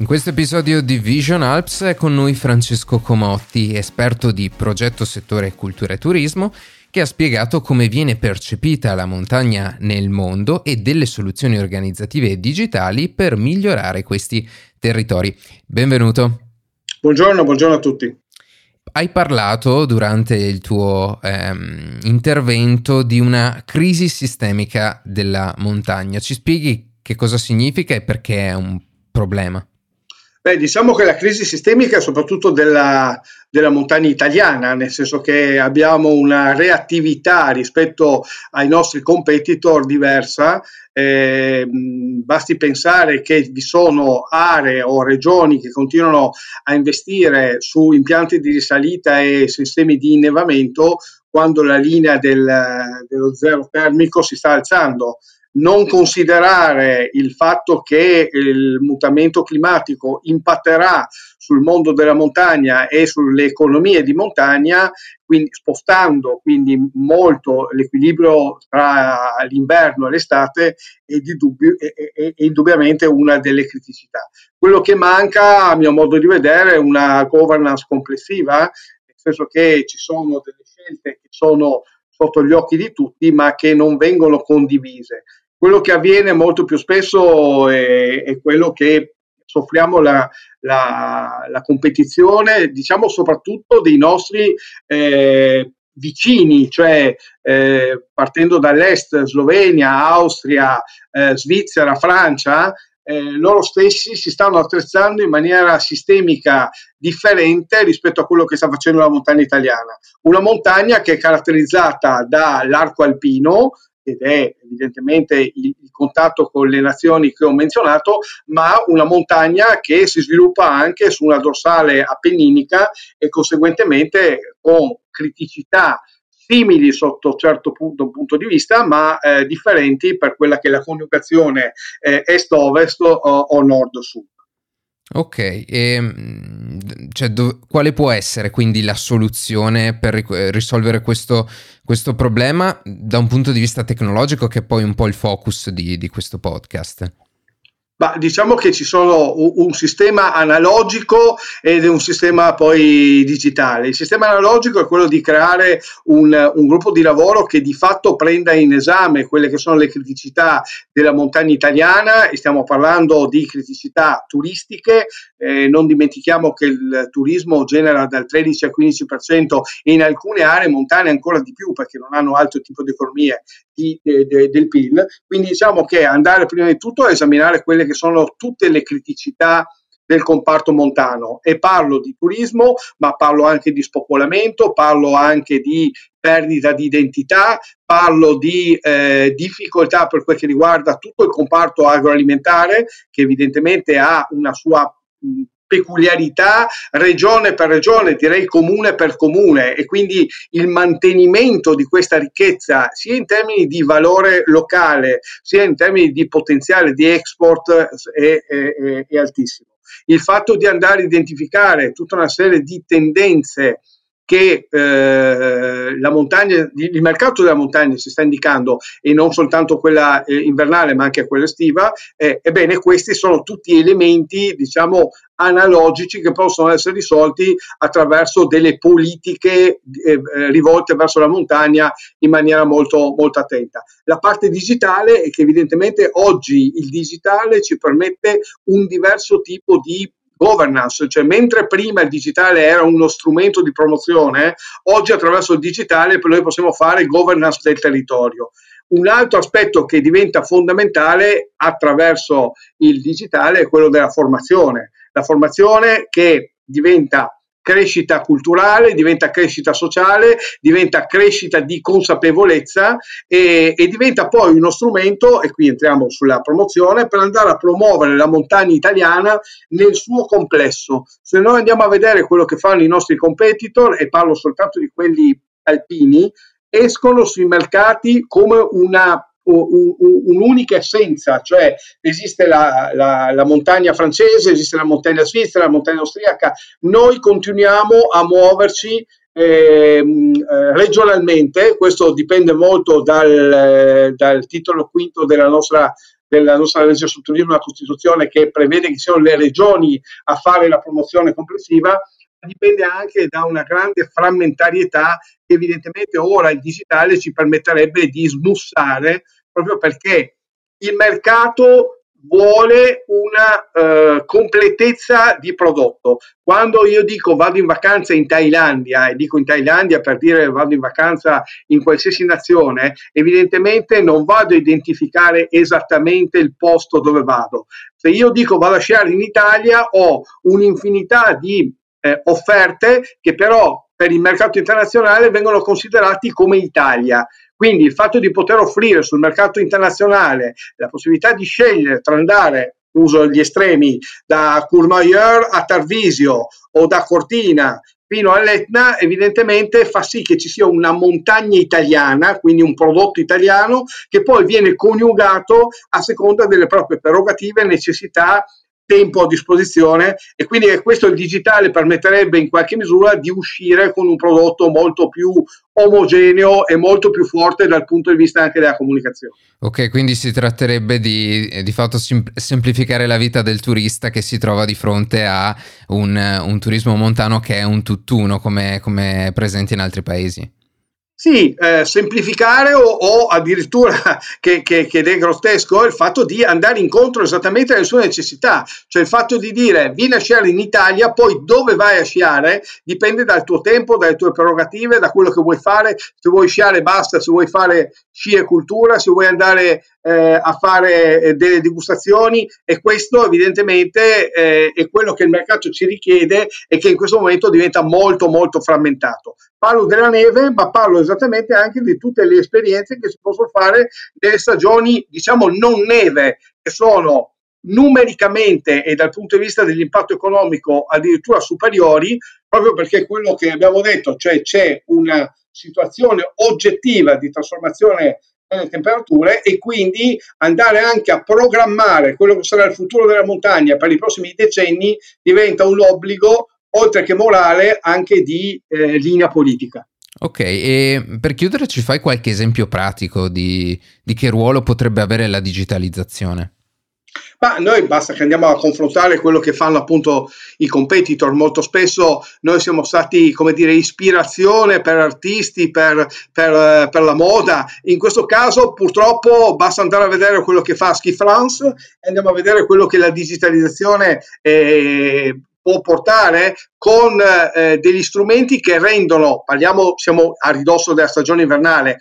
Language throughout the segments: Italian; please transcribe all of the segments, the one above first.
In questo episodio di Vision Alps è con noi Francesco Comotti, esperto di progetto settore cultura e turismo, che ha spiegato come viene percepita la montagna nel mondo e delle soluzioni organizzative digitali per migliorare questi territori. Benvenuto. Buongiorno, buongiorno a tutti. Hai parlato durante il tuo ehm, intervento di una crisi sistemica della montagna. Ci spieghi che cosa significa e perché è un problema? Beh, diciamo che la crisi sistemica è soprattutto della, della, montagna italiana, nel senso che abbiamo una reattività rispetto ai nostri competitor diversa. Eh, basti pensare che vi sono aree o regioni che continuano a investire su impianti di risalita e sistemi di innevamento quando la linea del, dello zero termico si sta alzando non considerare il fatto che il mutamento climatico impatterà sul mondo della montagna e sulle economie di montagna, quindi spostando quindi molto l'equilibrio tra l'inverno e l'estate è, dubbio, è, è, è indubbiamente una delle criticità. Quello che manca, a mio modo di vedere, è una governance complessiva, nel senso che ci sono delle scelte che sono sotto gli occhi di tutti, ma che non vengono condivise. Quello che avviene molto più spesso è, è quello che soffriamo la, la, la, competizione, diciamo soprattutto dei nostri eh, vicini, cioè eh, partendo dall'est, Slovenia, Austria, eh, Svizzera, Francia, eh, loro stessi si stanno attrezzando in maniera sistemica differente rispetto a quello che sta facendo la montagna italiana. Una montagna che è caratterizzata dall'arco alpino, ed è evidentemente il, il, contatto con le nazioni che ho menzionato, ma una montagna che si sviluppa anche su una dorsale appenninica e conseguentemente con criticità simili sotto certo punto, punto di vista, ma eh, differenti per quella che è la coniugazione eh, est-ovest o, o nord-sud. Ok, e, ehm, cioè, dov- quale può essere quindi la soluzione per risolvere questo, questo, problema da un punto di vista tecnologico, che è poi un po' il focus di, di questo podcast? Ma diciamo che ci sono un, sistema analogico ed un sistema poi digitale. Il sistema analogico è quello di creare un, un, gruppo di lavoro che di fatto prenda in esame quelle che sono le criticità della montagna italiana e stiamo parlando di criticità turistiche. Eh, non dimentichiamo che il turismo genera dal 13 al 15% e in alcune aree montane ancora di più perché non hanno altro tipo di economie di, de, de, del PIL. Quindi diciamo che andare prima di tutto a esaminare quelle che sono tutte le criticità del comparto montano e parlo di turismo, ma parlo anche di spopolamento, parlo anche di perdita di identità, parlo di eh, difficoltà per quel che riguarda tutto il comparto agroalimentare che evidentemente ha una sua peculiarità regione per regione, direi comune per comune e quindi il mantenimento di questa ricchezza sia in termini di valore locale sia in termini di potenziale di export è, è, è altissimo. Il fatto di andare a identificare tutta una serie di tendenze che eh, la montagna, il mercato della montagna si sta indicando e non soltanto quella eh, invernale ma anche quella estiva, eh, ebbene questi sono tutti elementi diciamo analogici che possono essere risolti attraverso delle politiche eh, rivolte verso la montagna in maniera molto, molto attenta. La parte digitale è che evidentemente oggi il digitale ci permette un diverso tipo di governance, cioè mentre prima il digitale era uno strumento di promozione, oggi attraverso il digitale noi possiamo fare governance del territorio. Un altro aspetto che diventa fondamentale attraverso il digitale è quello della formazione. La formazione che diventa crescita culturale, diventa crescita sociale, diventa crescita di consapevolezza e, e, diventa poi uno strumento, e qui entriamo sulla promozione, per andare a promuovere la montagna italiana nel suo complesso. Se noi andiamo a vedere quello che fanno i nostri competitor, e parlo soltanto di quelli alpini, escono sui mercati come una un'unica essenza, cioè esiste la, la, la, montagna francese, esiste la montagna svizzera, la montagna austriaca, noi continuiamo a muoverci ehm, eh, regionalmente, questo dipende molto dal, dal, titolo quinto della nostra della nostra legge sul una Costituzione che prevede che siano le regioni a fare la promozione complessiva, dipende anche da una grande frammentarietà che evidentemente ora il digitale ci permetterebbe di smussare proprio perché il mercato vuole una uh, completezza di prodotto. Quando io dico vado in vacanza in Thailandia, e dico in Thailandia per dire vado in vacanza in qualsiasi nazione, evidentemente non vado a identificare esattamente il posto dove vado. Se io dico vado a sciare in Italia, ho un'infinità di eh, offerte che però per il mercato internazionale vengono considerati come Italia. Quindi il fatto di poter offrire sul mercato internazionale la possibilità di scegliere tra andare, uso gli estremi, da Courmayeur a Tarvisio o da Cortina fino all'Etna, evidentemente fa sì che ci sia una montagna italiana, quindi un prodotto italiano, che poi viene coniugato a seconda delle proprie prerogative, necessità tempo a disposizione e quindi questo il digitale permetterebbe in qualche misura di uscire con un prodotto molto più omogeneo e molto più forte dal punto di vista anche della comunicazione. Ok, quindi si tratterebbe di di fatto semplificare la vita del turista che si trova di fronte a un, un turismo montano che è un tutt'uno come, come presente in altri paesi. Sì, eh, semplificare o, o addirittura, che, che, che, è grottesco, il fatto di andare incontro esattamente alle sue necessità, cioè il fatto di dire vieni a sciare in Italia, poi dove vai a sciare dipende dal tuo tempo, dalle tue prerogative, da quello che vuoi fare, se vuoi sciare basta, se vuoi fare sci e cultura, se vuoi andare eh, a fare eh, delle degustazioni e questo evidentemente eh, è quello che il mercato ci richiede e che in questo momento diventa molto molto frammentato. Parlo della neve, ma parlo esattamente anche di tutte le esperienze che si possono fare nelle stagioni, diciamo, non neve, che sono numericamente e dal punto di vista dell'impatto economico addirittura superiori, proprio perché quello che abbiamo detto, cioè c'è una situazione oggettiva di trasformazione delle temperature e quindi andare anche a programmare quello che sarà il futuro della montagna per i prossimi decenni diventa un obbligo oltre che morale, anche di eh, linea politica. Ok, e per chiudere ci fai qualche esempio pratico di, di che ruolo potrebbe avere la digitalizzazione? Ma noi basta che andiamo a confrontare quello che fanno appunto i competitor. Molto spesso noi siamo stati, come dire, ispirazione per artisti, per, per, per la moda. In questo caso, purtroppo, basta andare a vedere quello che fa Ski France e andiamo a vedere quello che la digitalizzazione eh, può portare con eh, degli strumenti che rendono, parliamo, siamo a ridosso della stagione invernale,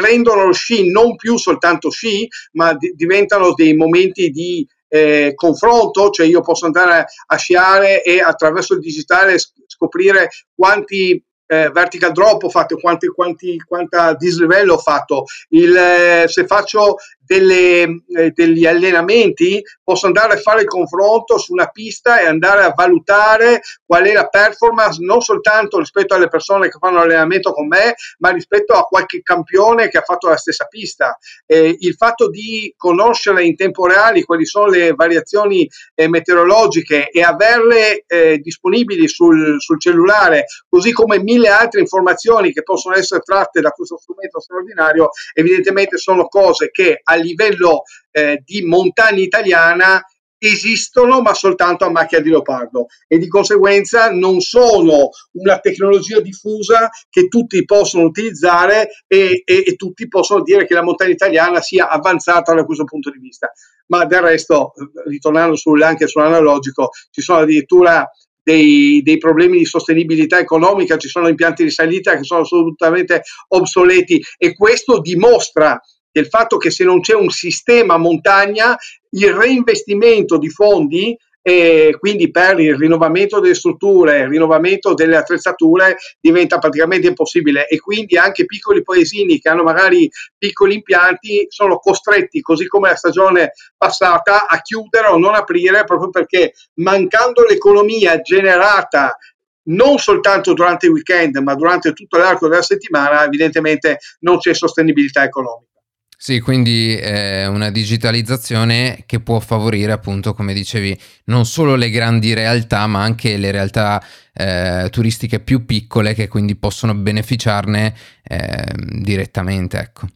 rendono lo sci non più soltanto sci, ma di, diventano dei momenti di eh, confronto, cioè io posso andare a sciare e attraverso il digitale scoprire quanti eh, vertical drop ho fatto, quanti, quanti, quanta dislivello ho fatto, il, eh, se faccio delle, eh, degli allenamenti, posso andare a fare il confronto su una pista e andare a valutare qual è la performance non soltanto rispetto alle persone che fanno allenamento con me, ma rispetto a qualche campione che ha fatto la stessa pista. Eh, il fatto di conoscere in tempo reale quali sono le variazioni eh, meteorologiche e averle eh, disponibili sul, sul cellulare, così come mille altre informazioni che possono essere tratte da questo strumento straordinario, evidentemente sono cose che a livello eh, di montagna italiana esistono ma soltanto a macchia di leopardo e di conseguenza non sono una tecnologia diffusa che tutti possono utilizzare e, e, e, tutti possono dire che la montagna italiana sia avanzata da questo punto di vista. Ma del resto, ritornando sul, anche sull'analogico, ci sono addirittura dei, dei, problemi di sostenibilità economica, ci sono impianti di salita che sono assolutamente obsoleti e questo dimostra del fatto che se non c'è un sistema montagna, il reinvestimento di fondi e quindi per il rinnovamento delle strutture, il rinnovamento delle attrezzature diventa praticamente impossibile e quindi anche piccoli paesini che hanno magari piccoli impianti sono costretti, così come la stagione passata, a chiudere o non aprire proprio perché mancando l'economia generata non soltanto durante il weekend, ma durante tutto l'arco della settimana, evidentemente non c'è sostenibilità economica. Sì, quindi è una digitalizzazione che può favorire, appunto, come dicevi, non solo le grandi realtà, ma anche le realtà eh, turistiche più piccole che quindi possono beneficiarne eh, direttamente, ecco.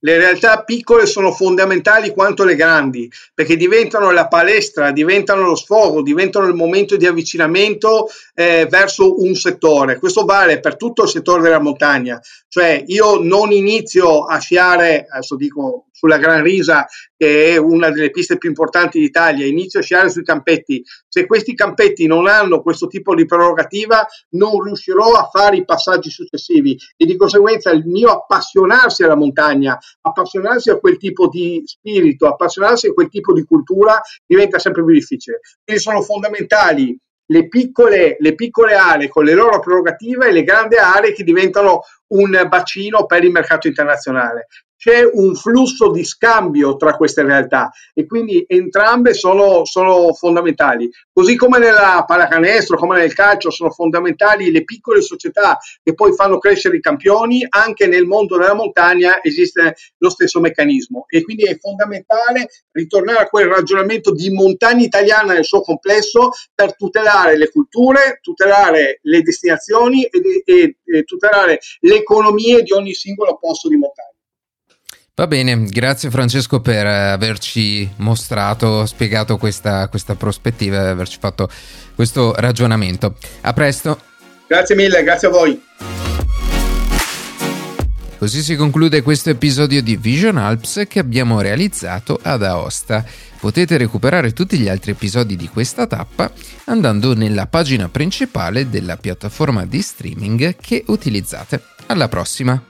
Le realtà piccole sono fondamentali quanto le grandi, perché diventano la palestra, diventano lo sfogo, diventano il momento di avvicinamento eh, verso un settore. Questo vale per tutto il settore della montagna, cioè io non inizio a sciare, adesso dico sulla Gran Risa, che è una delle piste più importanti d'Italia, inizio a sciare sui campetti. Se questi campetti non hanno questo tipo di prerogativa, non riuscirò a fare i passaggi successivi e di conseguenza il mio appassionarsi alla montagna, appassionarsi a quel tipo di spirito, appassionarsi a quel tipo di cultura diventa sempre più difficile. Quindi sono fondamentali le piccole, le piccole aree con le loro prerogative e le grandi aree che diventano un bacino per il mercato internazionale c'è un flusso di scambio tra queste realtà e quindi entrambe sono, sono, fondamentali. Così come nella pallacanestro, come nel calcio, sono fondamentali le piccole società che poi fanno crescere i campioni, anche nel mondo della montagna esiste lo stesso meccanismo e quindi è fondamentale ritornare a quel ragionamento di montagna italiana nel suo complesso per tutelare le culture, tutelare le destinazioni e, e, e tutelare le economie di ogni singolo posto di montagna. Va bene, grazie Francesco per averci mostrato, spiegato questa, questa prospettiva e averci fatto questo ragionamento. A presto. Grazie mille, grazie a voi. Così si conclude questo episodio di Vision Alps che abbiamo realizzato ad Aosta. Potete recuperare tutti gli altri episodi di questa tappa andando nella pagina principale della piattaforma di streaming che utilizzate. Alla prossima!